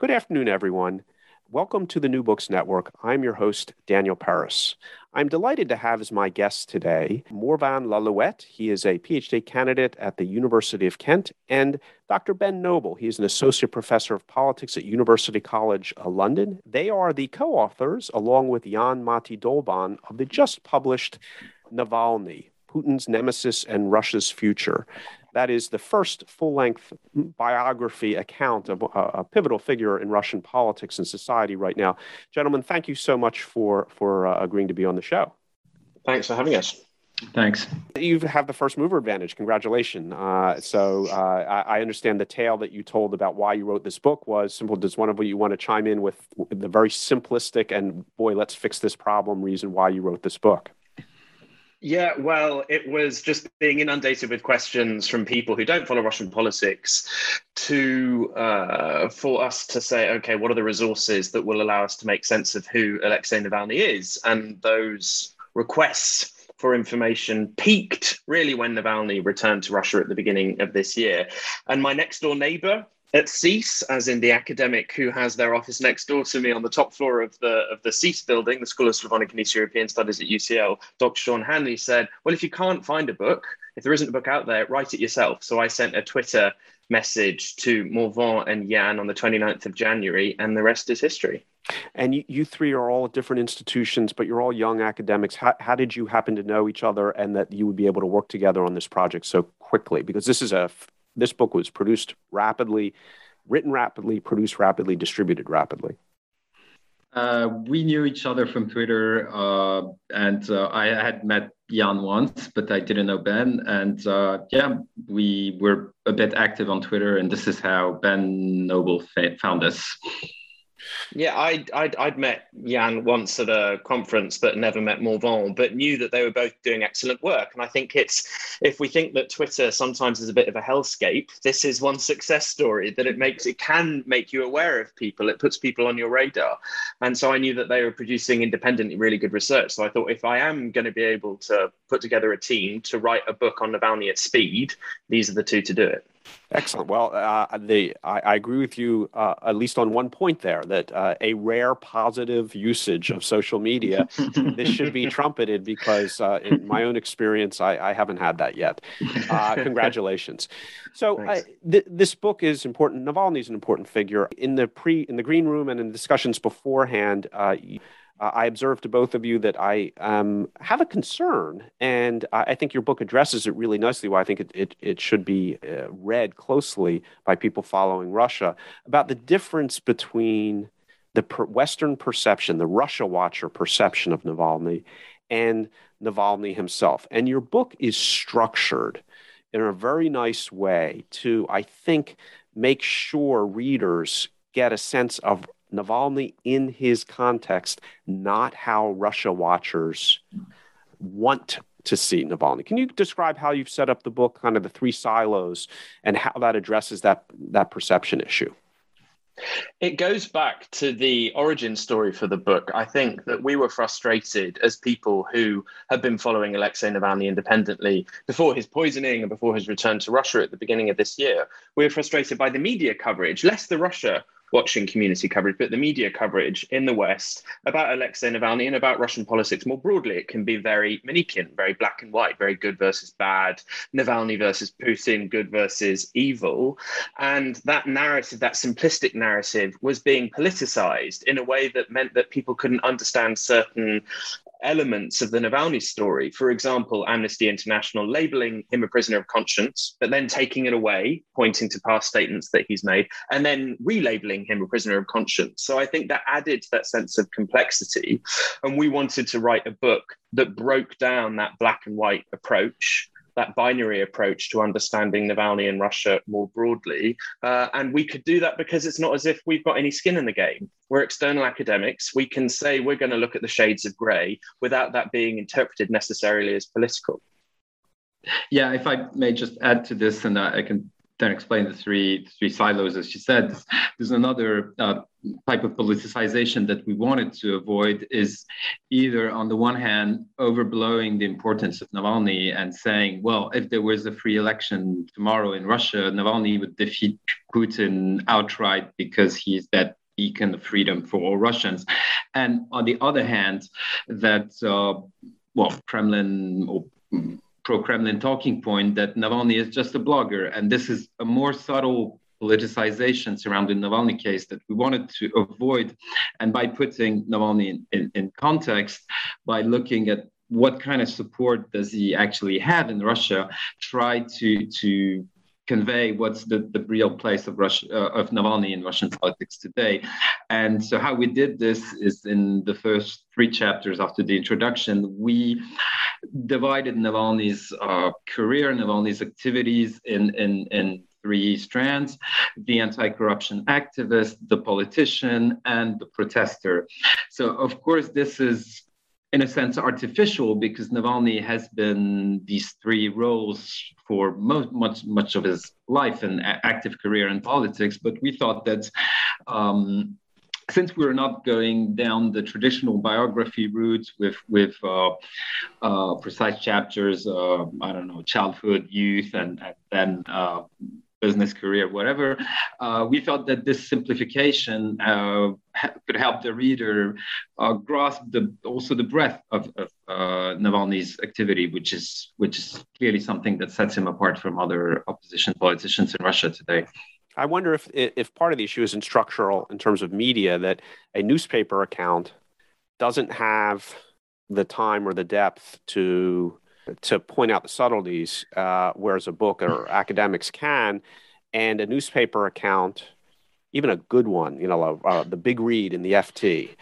Good afternoon, everyone. Welcome to the New Books Network. I'm your host, Daniel Peris. I'm delighted to have as my guest today Morvan Lallouet. He is a PhD candidate at the University of Kent, and Dr. Ben Noble. He is an associate professor of politics at University College London. They are the co authors, along with Jan Matti Dollbaum, of the just published Navalny Putin's Nemesis and Russia's Future. That is the first full length biography account of a, a, pivotal figure in Russian politics and society right now. Gentlemen, thank you so much for, for uh, agreeing to be on the show. Thanks for having us. Thanks. You have the first mover advantage. Congratulations. Uh, so uh, I, I, understand the tale that you told about why you wrote this book was simple. Does one of you want to chime in with the very simplistic and boy, let's fix this problem reason why you wrote this book? Yeah, well, it was just being inundated with questions from people who don't follow Russian politics to uh, for us to say, okay, what are the resources that will allow us to make sense of who Alexei Navalny is? And those requests for information peaked really when Navalny returned to Russia at the beginning of this year. And my next door neighbor, at SSEES, as in the academic who has their office next door to me on the top floor of the of the SSEES building, the School of Slavonic and East European Studies at UCL, Dr. Sean Hanley said, "Well, if you can't find a book, if there isn't a book out there, write it yourself." So I sent a Twitter message to Morvan and Jan on the 29th of January, and the rest is history. And you, you three are all at different institutions, but you're all young academics. How, how did you happen to know each other and that you would be able to work together on this project so quickly? Because this is a this book was produced rapidly, written rapidly, produced rapidly, distributed rapidly. Uh, we knew each other from Twitter, uh, and uh, I had met Jan once, but I didn't know Ben. And uh, yeah, we were a bit active on Twitter, and this is how Ben Noble found us. Yeah, I'd, I'd, I'd met Jan once at a conference, but never met Morvan, but knew that they were both doing excellent work. And I think it's, if we think that Twitter sometimes is a bit of a hellscape, this is one success story that it makes, it can make you aware of people. It puts people on your radar. And so I knew that they were producing independently really good research. So I thought if I am going to be able to put together a team to write a book on Navalny at speed, these are the two to do it. Excellent. Well, uh, the I, I, agree with you uh, at least on one point there that uh, a rare positive usage of social media. this should be trumpeted because, uh, in my own experience, I, I haven't had that yet. Uh, congratulations. So, th- this book is important. Navalny is an important figure in the pre in the green room and in discussions beforehand. Uh, uh, I observed to both of you that I um, have a concern, and I think your book addresses it really nicely. Why I think it, it, it should be uh, read closely by people following Russia about the difference between the per- Western perception, the Russia watcher perception of Navalny, and Navalny himself. And your book is structured in a very nice way to, I think, make sure readers get a sense of Navalny in his context, not how Russia watchers want to see Navalny. Can you describe how you've set up the book, kind of the three silos, and how that addresses that that perception issue? It goes back to the origin story for the book. I think that we were frustrated as people who had been following Alexei Navalny independently before his poisoning and before his return to Russia at the beginning of this year. We were frustrated by the media coverage, less the Russia watching community coverage, but the media coverage in the West about Alexei Navalny and about Russian politics more broadly. It can be very Manichean, very black and white, very good versus bad, Navalny versus Putin, good versus evil. And that narrative, that simplistic narrative, was being politicized in a way that meant that people couldn't understand certain elements of the Navalny story. For example, Amnesty International labeling him a prisoner of conscience, but then taking it away, pointing to past statements that he's made, and then relabeling him a prisoner of conscience. So I think that added to that sense of complexity. And we wanted to write a book that broke down that black and white approach that binary approach to understanding Navalny and Russia more broadly. Uh, and we could do that because it's not as if we've got any skin in the game. We're external academics. We can say we're going to look at the shades of grey without that being interpreted necessarily as political. Yeah, if I may just add to this, and I can then explain the three three silos, as she said. There's another uh, type of politicization that we wanted to avoid is either on the one hand overblowing the importance of Navalny and saying, well, if there was a free election tomorrow in Russia, Navalny would defeat Putin outright because he's that beacon of freedom for all Russians. And on the other hand, that uh, well, Kremlin or pro-Kremlin talking point that Navalny is just a blogger, and this is a more subtle politicization surrounding Navalny case that we wanted to avoid. And by putting Navalny in, in, in context, by looking at what kind of support does he actually have in Russia, try to to convey what's the, the real place of Russia uh, of Navalny in Russian politics today. And so how we did this is in the first three chapters after the introduction, we divided Navalny's uh, career, Navalny's activities in, in, in three strands the anti corruption activist, the politician, and the protester. So, of course, this is in a sense artificial because Navalny has been these three roles for most, much much of his life and active career in politics. But we thought that um, since we're not going down the traditional biography route with with uh, uh, precise chapters, uh, I don't know, childhood, youth, and, and then uh, business career, whatever, uh, we felt that this simplification uh, could help the reader grasp the also the breadth of, of Navalny's activity, which is which is clearly something that sets him apart from other opposition politicians in Russia today. I wonder if if part of the issue isn't structural in terms of media that a newspaper account doesn't have the time or the depth to to point out the subtleties, uh, whereas a book or academics can, and a newspaper account, even a good one, you know, uh, the big read in the FT,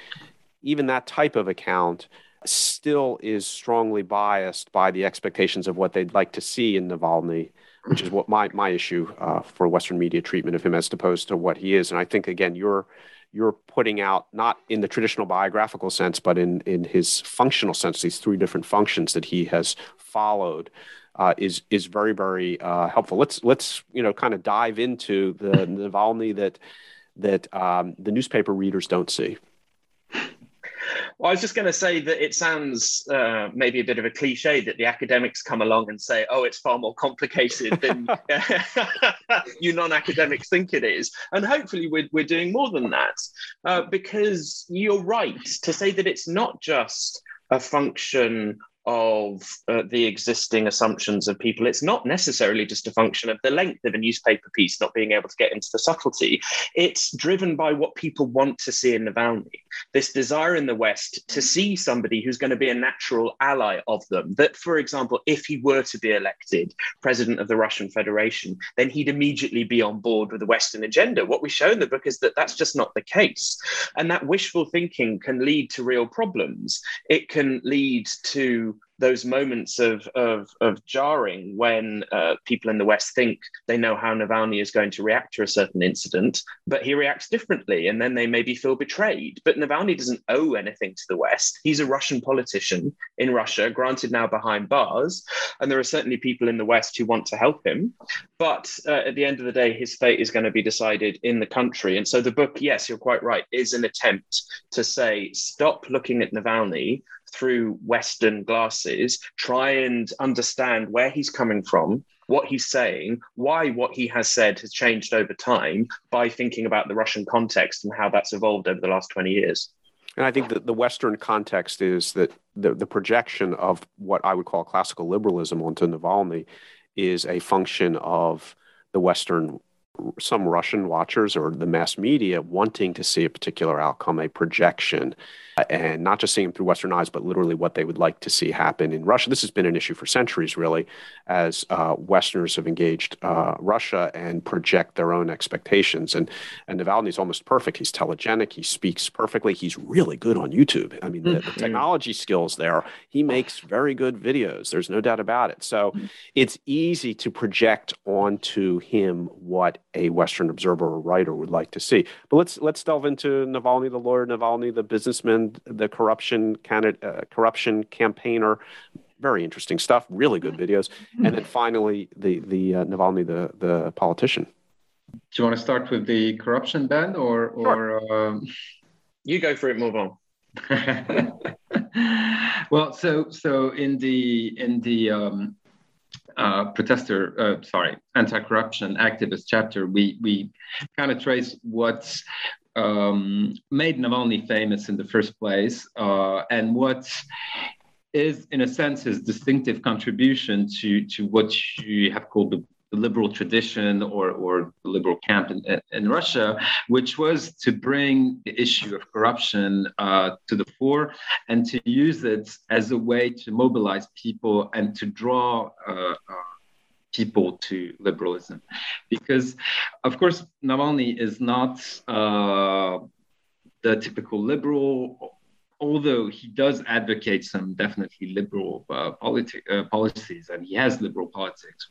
even that type of account still is strongly biased by the expectations of what they'd like to see in Navalny which is what my my issue uh, for Western media treatment of him as opposed to what he is. And I think again, you're you're putting out not in the traditional biographical sense, but in in his functional sense, these three different functions that he has followed. Uh, is is very very uh, helpful. Let's let's you know kind of dive into the Navalny that that um, the newspaper readers don't see. Well, I was just going to say that it sounds uh, maybe a bit of a cliche that the academics come along and say, oh, it's far more complicated than you non academics think it is. And hopefully, we're, we're doing more than that uh, because you're right to say that it's not just a function of uh, the existing assumptions of people. It's not necessarily just a function of the length of a newspaper piece not being able to get into the subtlety. It's driven by what people want to see in Navalny. This desire in the West to see somebody who's going to be a natural ally of them. That, for example, if he were to be elected president of the Russian Federation, then he'd immediately be on board with the Western agenda. What we show in the book is that that's just not the case. And that wishful thinking can lead to real problems. It can lead to those moments of, of, of jarring when uh, people in the West think they know how Navalny is going to react to a certain incident, but he reacts differently. And then they maybe feel betrayed. But Navalny doesn't owe anything to the West. He's a Russian politician in Russia, granted now behind bars. And there are certainly people in the West who want to help him. But uh, at the end of the day, his fate is going to be decided in the country. And so the book, yes, you're quite right, is an attempt to say, stop looking at Navalny through Western glasses, try and understand where he's coming from, what he's saying, why what he has said has changed over time by thinking about the Russian context and how that's evolved over the last 20 years. And I think that the Western context is that the, the projection of what I would call classical liberalism onto Navalny is a function of the Western some Russian watchers or the mass media wanting to see a particular outcome, a projection, and not just seeing through Western eyes, but literally what they would like to see happen in Russia. This has been an issue for centuries, really, as uh, Westerners have engaged uh, Russia and project their own expectations. And, and Navalny is almost perfect. He's telegenic, he speaks perfectly, he's really good on YouTube. I mean, the, the mm-hmm. technology skills there, he makes very good videos. There's no doubt about it. So it's easy to project onto him what a Western observer or writer would like to see. But let's let's delve into Navalny, the lawyer, Navalny, the businessman, the corruption candidate, uh, corruption campaigner. Very interesting stuff. Really good videos. And then finally, the the uh, Navalny, the the politician. Do you want to start with the corruption ban, or or sure. um... you go for it? Move on. well, so so in the in the um, uh, protester, uh, sorry, anti-corruption activist chapter, we we kind of trace what's um, made Navalny famous in the first place, uh, and what is, in a sense, his distinctive contribution to to what you have called the the liberal tradition or, or the liberal camp in, in Russia, which was to bring the issue of corruption uh, to the fore and to use it as a way to mobilize people and to draw uh, uh, people to liberalism. Because, of course, Navalny is not uh, the typical liberal although he does advocate some definitely liberal uh, politi- uh, policies and he has liberal politics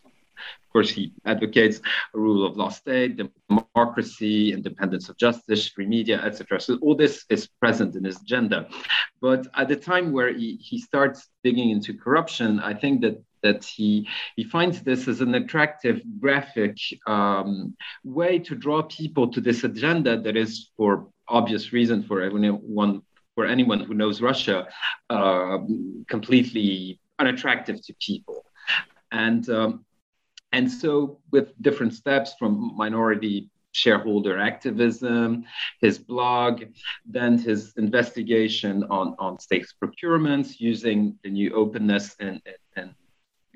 of course, he advocates a rule of law state, democracy, independence of justice, free media, etc. So all this is present in his agenda. But at the time where he, he starts digging into corruption, I think that that he he finds this as an attractive graphic um, way to draw people to this agenda that is for obvious reason for everyone for anyone who knows Russia uh, completely unattractive to people and um, and so, with different steps from minority shareholder activism, his blog, then his investigation on, on state procurements using the new openness and, and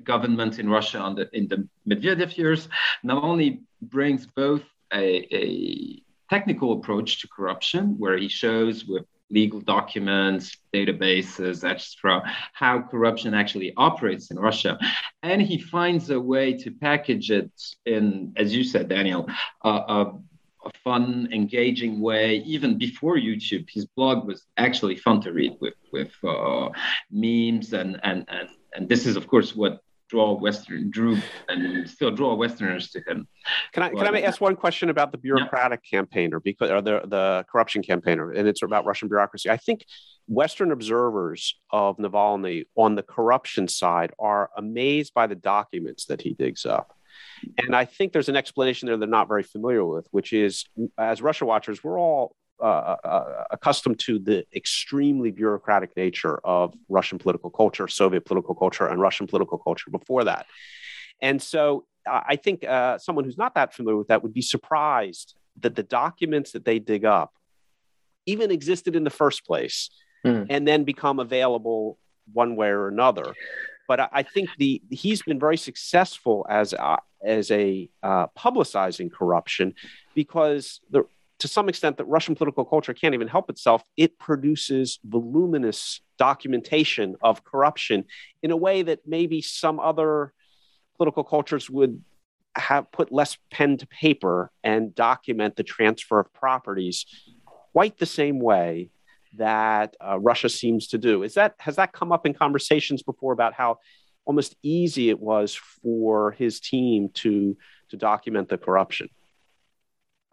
government in Russia on the, in the Medvedev years, not only brings both a, a technical approach to corruption, where he shows with legal documents, databases, etc., how corruption actually operates in Russia. And he finds a way to package it in, as you said, Daniel, uh, a, a, fun, engaging way. Even before YouTube, his blog was actually fun to read with with uh, memes and and and and this is of course what draw Western drew and still draw Westerners to him. Can I but, can I ask one question about the bureaucratic yeah. campaigner because or the the corruption campaigner and it's about Russian bureaucracy. I think Western observers of Navalny on the corruption side are amazed by the documents that he digs up. And I think there's an explanation there they're not very familiar with, which is as Russia watchers, we're all uh, uh, uh, accustomed to the extremely bureaucratic nature of Russian political culture, Soviet political culture, and Russian political culture before that. And so I think uh, someone who's not that familiar with that would be surprised that the documents that they dig up even existed in the first place mm. and then become available one way or another. But I think the he's been very successful as a, as a uh, publicizing corruption because the to some extent that Russian political culture can't even help itself, it produces voluminous documentation of corruption in a way that maybe some other political cultures would have put less pen to paper and document the transfer of properties quite the same way that uh, Russia seems to do. Is that has that come up in conversations before about how almost easy it was for his team to to document the corruption?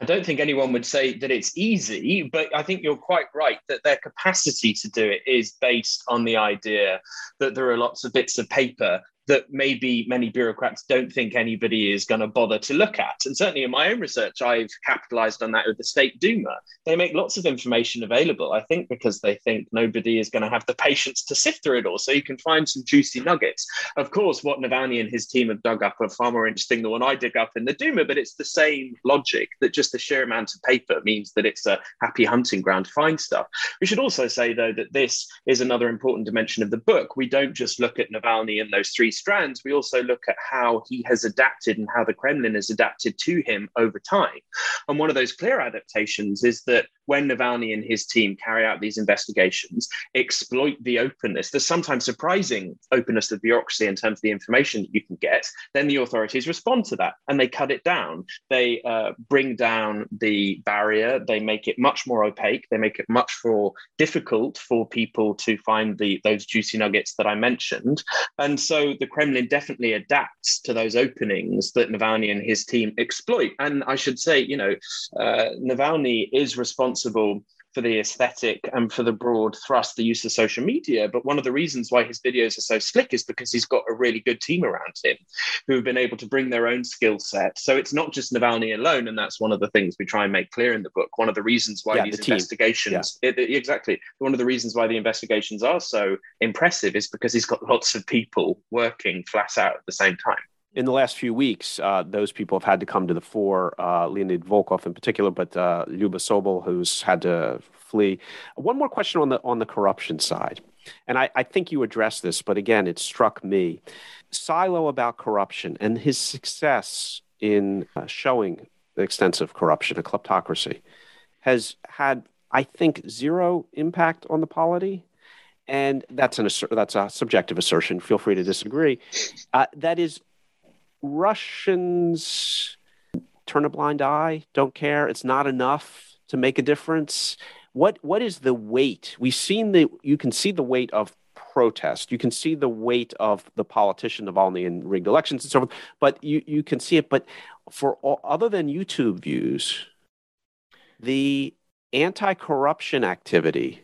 I don't think anyone would say that it's easy, but I think you're quite right that their capacity to do it is based on the idea that there are lots of bits of paper that maybe many bureaucrats don't think anybody is going to bother to look at. And certainly in my own research, I've capitalized on that with the State Duma. They make lots of information available, I think, because they think nobody is going to have the patience to sift through it all. So you can find some juicy nuggets. Of course, what Navalny and his team have dug up are far more interesting than what I dig up in the Duma, but it's the same logic that just the sheer amount of paper means that it's a happy hunting ground to find stuff. We should also say, though, that this is another important dimension of the book. We don't just look at Navalny and those three strands, we also look at how he has adapted and how the Kremlin has adapted to him over time. And one of those clear adaptations is that when Navalny and his team carry out these investigations, exploit the openness, the sometimes surprising openness of bureaucracy in terms of the information that you can get, then the authorities respond to that and they cut it down. They uh, bring down the barrier, they make it much more opaque, they make it much more difficult for people to find the those juicy nuggets that I mentioned. And so the Kremlin definitely adapts to those openings that Navalny and his team exploit. And I should say, you know, uh, Navalny is responsible responsible for the aesthetic and for the broad thrust, the use of social media. But one of the reasons why his videos are so slick is because he's got a really good team around him who have been able to bring their own skill set. So it's not just Navalny alone. And that's one of the things we try and make clear in the book. One of the reasons why yeah, these the investigations, yeah. it, exactly, one of the reasons why the investigations are so impressive is because he's got lots of people working flat out at the same time in the last few weeks, uh, those people have had to come to the fore. Uh, Leonid Volkov in particular, but uh, Lyuba Sobol, who's had to flee. One more question on the on the corruption side, and I, I think you addressed this, but again, it struck me. Silo about corruption and his success in uh, showing the extensive corruption, a kleptocracy, has had, I think, zero impact on the polity and that's an that's a subjective assertion. Feel free to disagree. Uh, that is Russians turn a blind eye, don't care. It's not enough to make a difference. What what is the weight? We've seen the you can see the weight of protest. You can see the weight of the politician Navalny in rigged elections and so forth. But you you can see it. But for all, other than YouTube views, the anti-corruption activity,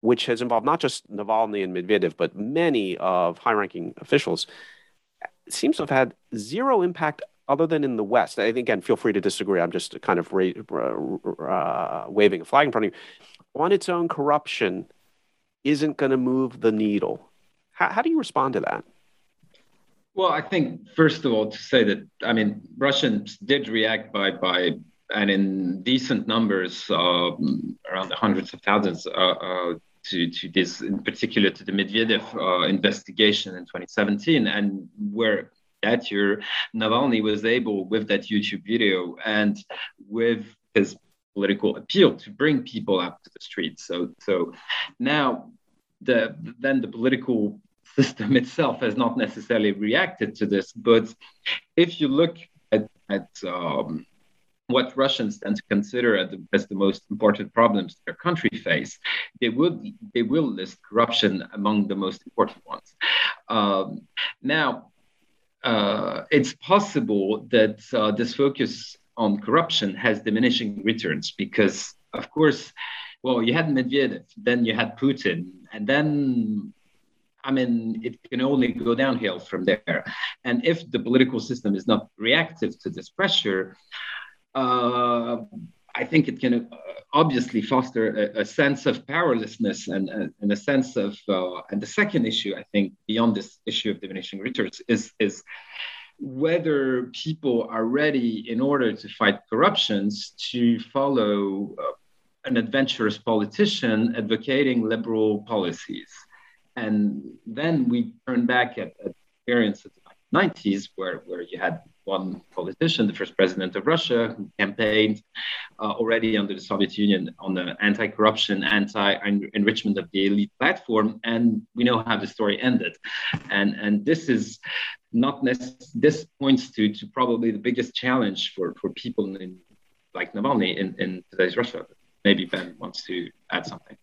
which has involved not just Navalny and Medvedev, but many of high-ranking officials, seems to have had zero impact other than in the West. I think, again, feel free to disagree. I'm just kind of ra- uh, waving a flag in front of you. On its own, corruption isn't going to move the needle. How, how do you respond to that? Well, I think first of all to say that I mean Russians did react by by and in decent numbers, uh, around the hundreds of thousands, uh, uh, to, to this, in particular to the Medvedev uh, investigation in 2017, and where that year Navalny was able, with that YouTube video and with his political appeal, to bring people up to the streets. So, so now the then the political system itself has not necessarily reacted to this, but if you look at, at um, what Russians tend to consider as the, most important problems their country face, they would they will list corruption among the most important ones. Um, now, uh, it's possible that uh, this focus on corruption has diminishing returns because, of course, well, you had Medvedev, then you had Putin, and then I mean, it can only go downhill from there. And if the political system is not reactive to this pressure, uh, I think it can uh, obviously foster a, a sense of powerlessness and, and a sense of, uh, and the second issue, I think, beyond this issue of diminishing returns is, is whether people are ready, in order to fight corruptions, to follow uh, an adventurous politician advocating liberal policies. And then we turn back at, at experience of the 90s, where, where you had one politician, the first president of Russia, who campaigned uh, already under the Soviet Union on the anti-corruption, anti-enrichment of the elite platform, and we know how the story ended. And and this is not necess- this points to to probably the biggest challenge for for people in like Navalny in, in today's Russia. Maybe Ben wants to add something.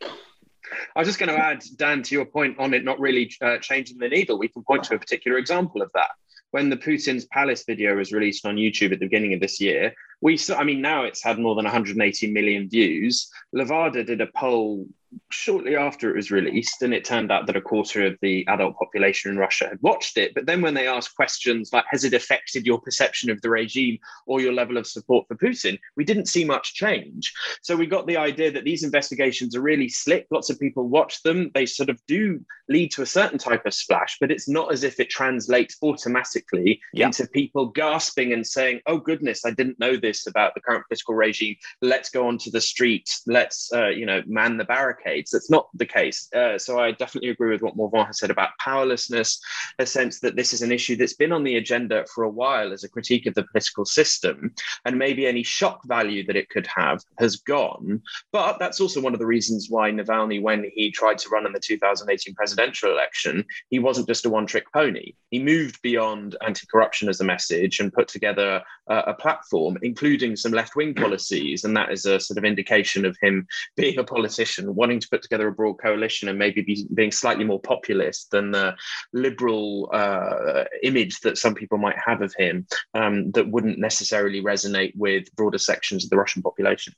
I was just going to add, Dan, to your point on it not really uh, changing the needle. We can point to a particular example of that when the Putin's Palace video was released on YouTube at the beginning of this year, we saw, I mean, now it's had more than 180 million views. Levada did a poll shortly after it was released, and it turned out that a quarter of the adult population in Russia had watched it. But then when they asked questions like, has it affected your perception of the regime or your level of support for Putin, we didn't see much change. So we got the idea that these investigations are really slick. Lots of people watch them. They sort of do lead to a certain type of splash, but it's not as if it translates automatically yeah. into people gasping and saying, oh, goodness, I didn't know this about the current political regime. Let's go onto the streets. Let's, uh, you know, man the barricades. That's not the case. Uh, so I definitely agree with what Morvan has said about powerlessness, a sense that this is an issue that's been on the agenda for a while as a critique of the political system, and maybe any shock value that it could have has gone. But that's also one of the reasons why Navalny, when he tried to run in the 2018 presidential election, he wasn't just a one trick pony. He moved beyond anti corruption as a message and put together a, a platform, including some left wing policies. And that is a sort of indication of him being a politician, wanting to put together a broad coalition and maybe be, being slightly more populist than the liberal uh, image that some people might have of him um, that wouldn't necessarily resonate with broader sections of the Russian population.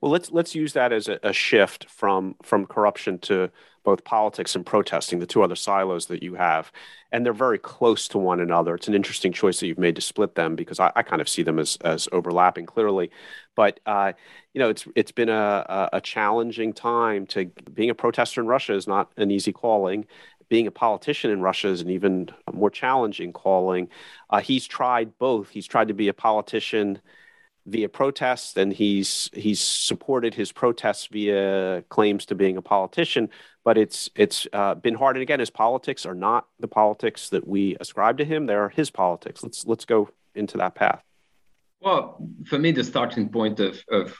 Well, let's let's use that as a, a, shift from from corruption to both politics and protesting, the two other silos that you have, and they're very close to one another. It's an interesting choice that you've made to split them because I, I kind of see them as as overlapping clearly. But uh, you know, it's it's been a, a challenging time to being a protester in Russia is not an easy calling. Being a politician in Russia is an even more challenging calling. Uh, he's tried both. He's tried to be a politician via protests, and he's he's supported his protests via claims to being a politician. But it's it's uh, been hard. And again, his politics are not the politics that we ascribe to him; they are his politics. Let's let's go into that path. Well, for me, the starting point of, of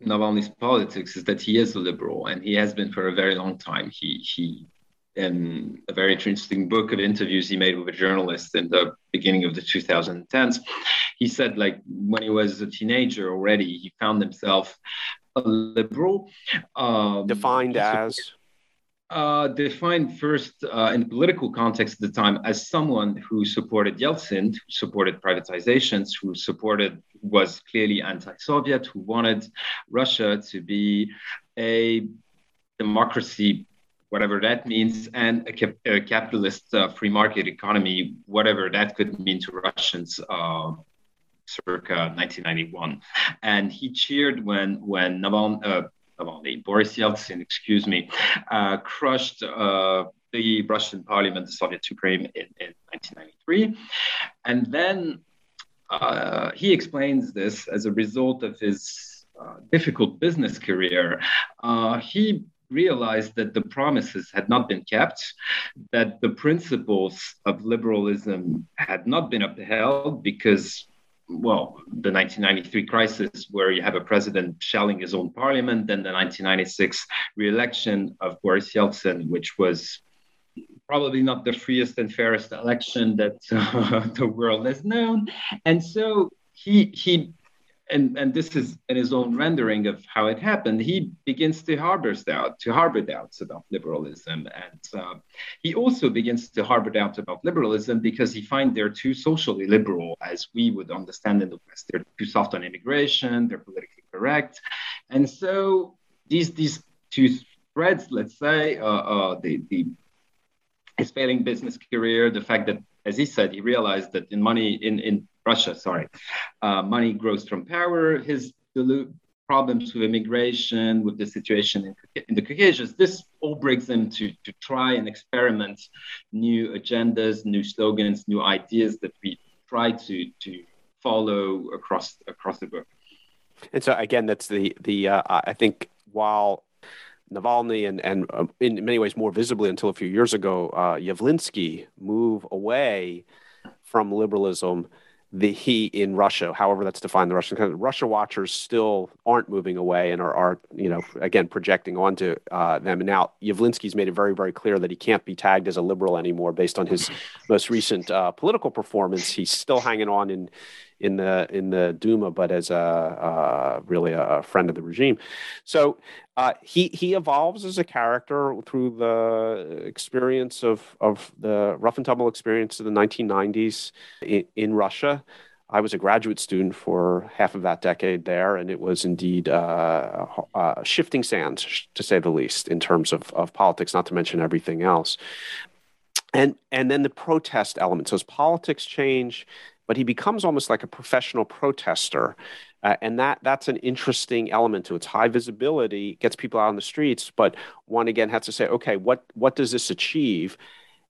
Navalny's politics is that he is a liberal, and he has been for a very long time. He he in a very interesting book of interviews he made with a journalist in the beginning of the 2010s. He said, like, when he was a teenager already, he found himself a liberal. Um, defined as? Uh, defined first uh, in the political context at the time as someone who supported Yeltsin, who supported privatizations, who supported, was clearly anti Soviet, who wanted Russia to be a democracy whatever that means, and a, cap- a capitalist uh, free market economy, whatever that could mean to Russians. Uh, circa 1991, and he cheered when when Navalny, uh, Navalny Boris Yeltsin, excuse me, uh, crushed uh, the Russian Parliament, the Soviet Supreme, in, in 1993, and then uh, he explains this as a result of his uh, difficult business career. Uh, he realized that the promises had not been kept, that the principles of liberalism had not been upheld because, well, the 1993 crisis, where you have a president shelling his own parliament, then the 1996 re-election of Boris Yeltsin, which was probably not the freest and fairest election that uh, the world has known. And so he, he and, and this is in his own rendering of how it happened, he begins to harbor doubt, to harbor doubts about liberalism. And uh, he also begins to harbor doubts about liberalism because he finds they're too socially liberal, as we would understand in the West. They're too soft on immigration, they're politically correct. And so these, these two threads, let's say, uh, uh, the, the, his failing business career, the fact that, as he said, he realized that in money, in, in Russia, sorry. Uh, money grows from power. His problems with immigration, with the situation in, in, the Caucasus, this all brings him to, to try and experiment new agendas, new slogans, new ideas that we try to, to follow across across the book. And so again, that's the the uh, I think while Navalny and and um, in many ways more visibly until a few years ago, uh, Yavlinsky move away from liberalism the he in Russia, however that's defined, the Russian country. Russia watchers still aren't moving away and are, are you know, again, projecting onto uh, them. And now Yavlinsky's made it very, very clear that he can't be tagged as a liberal anymore based on his most recent uh, political performance. He's still hanging on in in the in the Duma, but as a really a friend of the regime. So uh, he he evolves as a character through the experience of of the rough and tumble experience of the 1990s in, in Russia. I was a graduate student for half of that decade there, and it was indeed uh, uh, shifting sands, to say the least, in terms of, of politics, not to mention everything else. And, and then the protest element. So as politics change, but he becomes almost like a professional protester. Uh, and that that's an interesting element to it. It's high visibility, gets people out on the streets, but one again has to say, okay, what what does this achieve?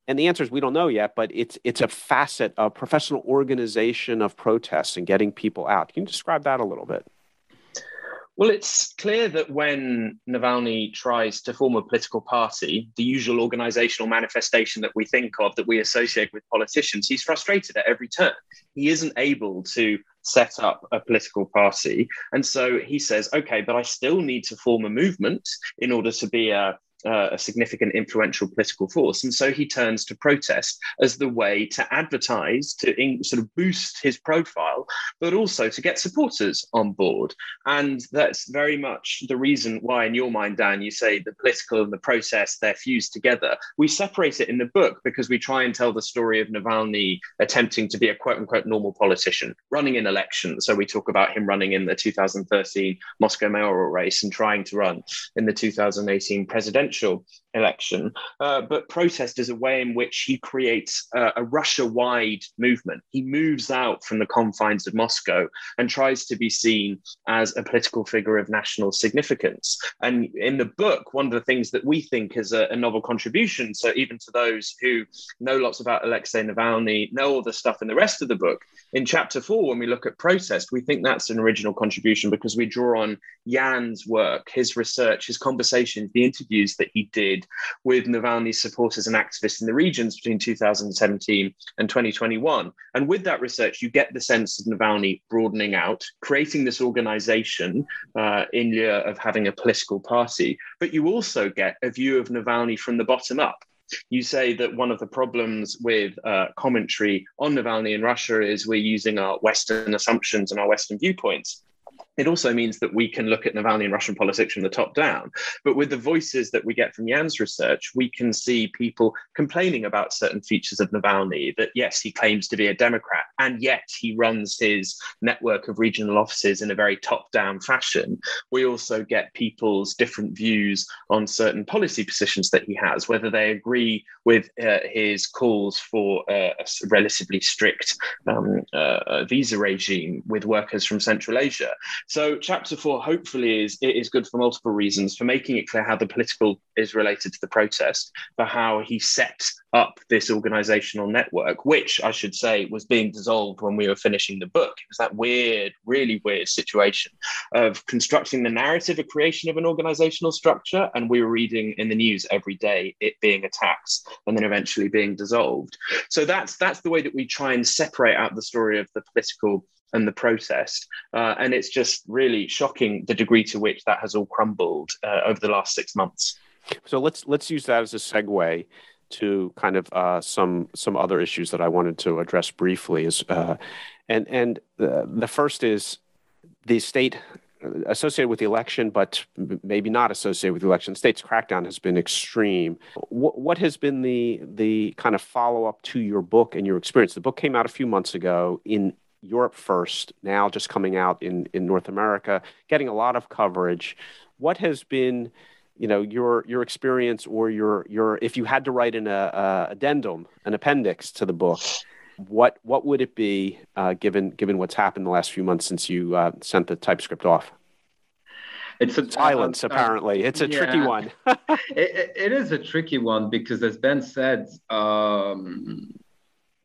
And the answer is we don't know yet, but it's it's a facet of professional organization of protests and getting people out. Can you describe that a little bit? Well, it's clear that when Navalny tries to form a political party, the usual organizational manifestation that we think of, that we associate with politicians, he's frustrated at every turn. He isn't able to set up a political party. And so he says, okay, but I still need to form a movement in order to be a uh, a significant influential political force. And so he turns to protest as the way to advertise, to in, sort of boost his profile, but also to get supporters on board. And that's very much the reason why, in your mind, Dan, you say the political and the process, they're fused together. We separate it in the book because we try and tell the story of Navalny attempting to be a quote unquote normal politician, running in elections. So we talk about him running in the 2013 Moscow mayoral race and trying to run in the 2018 presidential presidential election, uh, but protest is a way in which he creates a Russia wide movement. He moves out from the confines of Moscow and tries to be seen as a political figure of national significance. And in the book, one of the things that we think is a, a novel contribution, so even to those who know lots about Alexei Navalny, know all the stuff in the rest of the book, in chapter four, when we look at protest, we think that's an original contribution because we draw on Jan's work, his research, his conversations, the interviews that he did with Navalny's supporters and activists in the regions between 2017 and 2021. And with that research, you get the sense of Navalny broadening out, creating this organization uh, in lieu of having a political party. But you also get a view of Navalny from the bottom up you say that one of the problems with uh, commentary on Navalny in Russia is we're using our Western assumptions and our Western viewpoints. It also means that we can look at Navalny and Russian politics from the top down. But with the voices that we get from Jan's research, we can see people complaining about certain features of Navalny that, yes, he claims to be a Democrat, and yet he runs his network of regional offices in a very top down fashion. We also get people's different views on certain policy positions that he has, whether they agree with uh, his calls for uh, a relatively strict um, uh, visa regime with workers from Central Asia. So chapter four hopefully is it is good for multiple reasons, for making it clear how the political is related to the protest, for how he set up this organizational network, which I should say was being dissolved when we were finishing the book. It was that weird, really weird situation of constructing the narrative, a creation of an organizational structure, and we were reading in the news every day it being attacked and then eventually being dissolved. So that's that's the way that we try and separate out the story of the political and the protest. Uh, and it's just really shocking the degree to which that has all crumbled uh, over the last six months. So let's let's use that as a segue to kind of uh, some some other issues that I wanted to address briefly. Is uh, and and the, the first is the state associated with the election, but maybe not associated with the election. The state's crackdown has been extreme. What, what has been the the kind of follow up to your book and your experience? The book came out a few months ago in Europe first, now just coming out in, in North America, getting a lot of coverage. What has been, you know, your your experience or your your if you had to write an uh, addendum, an appendix to the book, what what would it be uh, given given what's happened the last few months since you uh, sent the typescript off? It's a silence. Apparently, it's a yeah. tricky one. it, it is a tricky one because, as Ben said, um,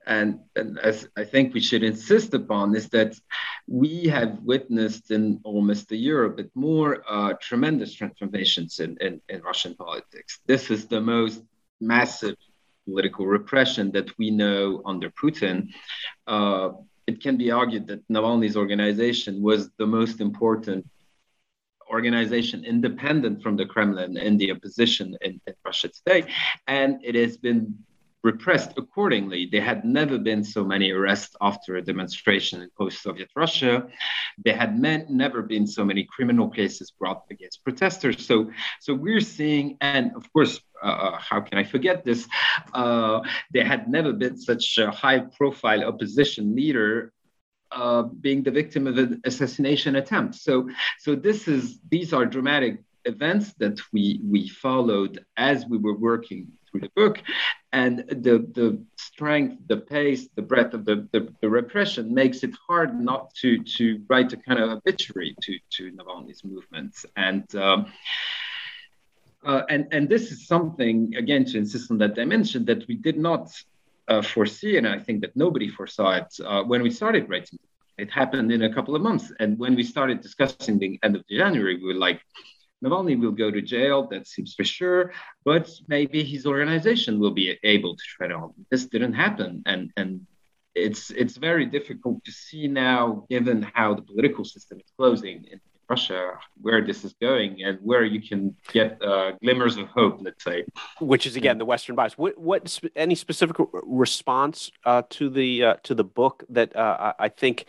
and, and as I think we should insist upon is that we have witnessed in almost a year a bit more uh, tremendous transformations in, in, in Russian politics. This is the most massive political repression that we know under Putin. Uh, it can be argued that Navalny's organization was the most important organization independent from the Kremlin in the opposition in, in Russia today. And it has been repressed accordingly. There had never been so many arrests after a demonstration in post Soviet Russia. There had meant, never been so many criminal cases brought against protesters. So, so we're seeing, and of course, uh, uh how can I forget this? Uh, there had never been such a high profile opposition leader uh, being the victim of an assassination attempt. So, so this is these are dramatic events that we we followed as we were working through the book, and the the strength, the pace, the breadth of the, the, the repression makes it hard not to to write a kind of obituary to to Navalny's movements and. Um, uh, and, and this is something, again, to insist on that dimension that we did not uh, foresee, and I think that nobody foresaw it uh, when we started writing. It happened in a couple of months. And when we started discussing the end of January, we were like, Navalny will go to jail, that seems for sure, but maybe his organization will be able to tread on. This didn't happen. And, and it's, it's very difficult to see now, given how the political system is closing in Russia, where this is going and where you can get uh, glimmers of hope, let's say. Which is again the Western bias. What, what any specific response uh, to the uh, to the book that uh, I think.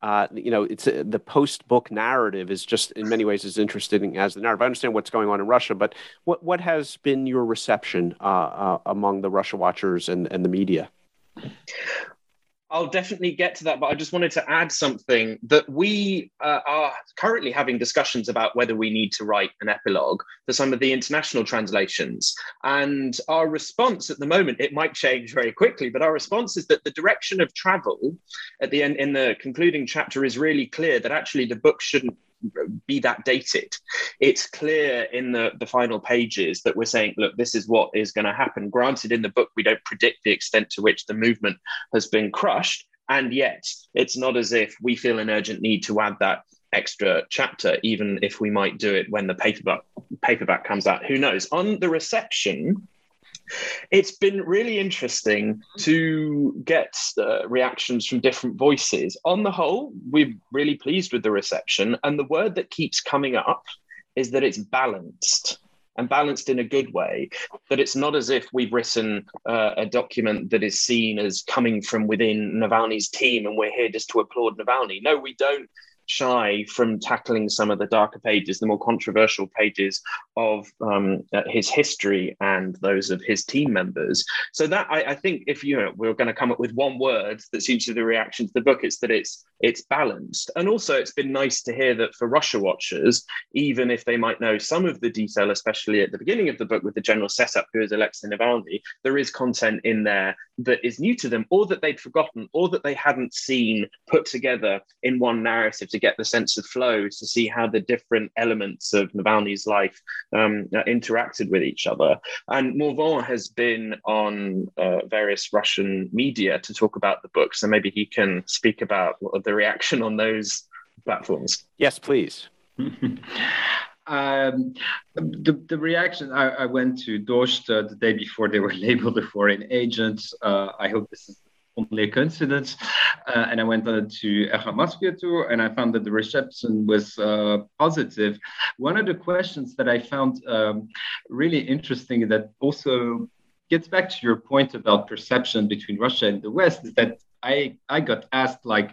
Uh, you know, it's uh, the post-book narrative is just in many ways as interesting as the narrative. I understand what's going on in Russia, but what what has been your reception among the Russia watchers and, and the media? I'll definitely get to that, but I just wanted to add something that we uh, are currently having discussions about whether we need to write an epilogue for some of the international translations. And our response at the moment, it might change very quickly, but our response is that the direction of travel at the end in the concluding chapter is really clear that actually the book shouldn't be that dated. It's clear in the, the final pages that we're saying, look, this is what is going to happen. Granted, in the book, we don't predict the extent to which the movement has been crushed. And yet, it's not as if we feel an urgent need to add that extra chapter, even if we might do it when the paperback paperback comes out. Who knows? On the reception, it's been really interesting to get uh, reactions from different voices. On the whole, we're really pleased with the reception. And the word that keeps coming up is that it's balanced and balanced in a good way. That it's not as if we've written uh, a document that is seen as coming from within Navalny's team and we're here just to applaud Navalny. No, we don't shy from tackling some of the darker pages, the more controversial pages of um, uh, his history and those of his team members. So that I, I think if you know we are going to come up with one word that suits the reaction to the book, it's that it's it's balanced. And also, it's been nice to hear that for Russia watchers, even if they might know some of the detail, especially at the beginning of the book with the general setup, who is Alexei Navalny, there is content in there that is new to them, or that they'd forgotten, or that they hadn't seen put together in one narrative to get the sense of flow, to see how the different elements of Navalny's life um, uh, interacted with each other. And Morvan has been on uh, various Russian media to talk about the book, so maybe he can speak about the reaction on those platforms. Yes, please. Um, the, the reaction, I, I went to Dozhd uh, the day before they were labeled a foreign agent. Uh, I hope this is only a coincidence. Uh, and I went on to Moskva too, and I found that the reception was uh, positive. One of the questions that I found um, really interesting that also gets back to your point about perception between Russia and the West is that I, I got asked like,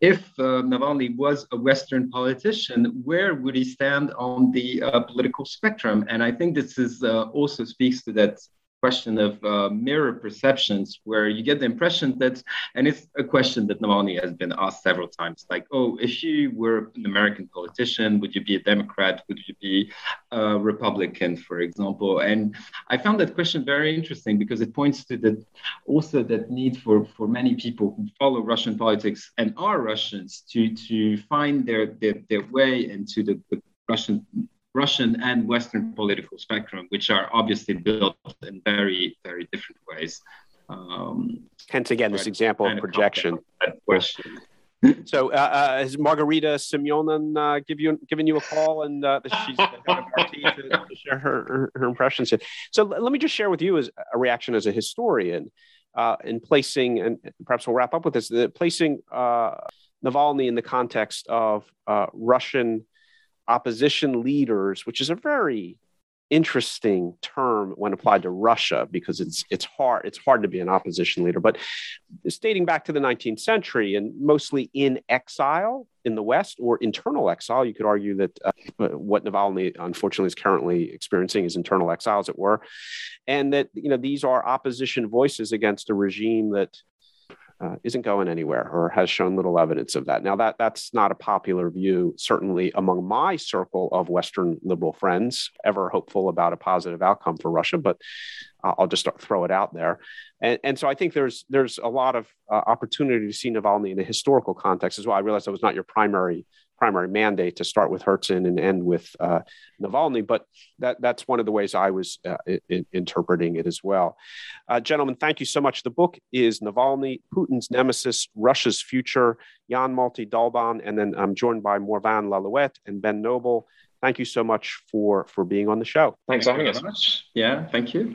if uh, Navalny was a Western politician, where would he stand on the uh, political spectrum? And I think this is uh, also speaks to that question of uh, mirror perceptions, where you get the impression that, and it's a question that Navalny has been asked several times, like, oh, if you were an American politician, would you be a Democrat? Would you be a Republican, for example? And I found that question very interesting because it points to that also that need for, for many people who follow Russian politics and are Russians to, to find their, their, their way into the, the Russian Russian and Western political spectrum, which are obviously built in very, very different ways. Um, Hence, again, this example of projection. question. so, uh, uh, has Margarita Simonyan uh, give you given you a call and uh, she's head of RT to, to share her, her, her impressions? So, let me just share with you as a reaction as a historian uh, in placing, and perhaps we'll wrap up with this, the placing uh, Navalny in the context of uh, Russian opposition leaders, which is a very interesting term when applied to Russia because it's it's hard it's hard to be an opposition leader. But dating back to the 19th century and mostly in exile in the west or internal exile. You could argue that uh, what Navalny unfortunately is currently experiencing is internal exile as it were and that you know these are opposition voices against a regime that uh, isn't going anywhere or has shown little evidence of that. Now, that that's not a popular view, certainly among my circle of Western liberal friends, ever hopeful about a positive outcome for Russia, but I'll just throw it out there. And, and so I think there's there's a lot of uh, opportunity to see Navalny in a historical context as well. I realize that was not your primary primary mandate to start with Herzen and end with uh, Navalny, but that that's one of the ways I was uh, in, interpreting it as well. Uh, gentlemen, thank you so much. The book is Navalny, Putin's Nemesis, Russia's Future, Jan Matti Dollbaum, and then I'm joined by Morvan Lallouet and Ben Noble. Thank you so much for for being on the show. Thanks for having us. Much. Yeah, thank you.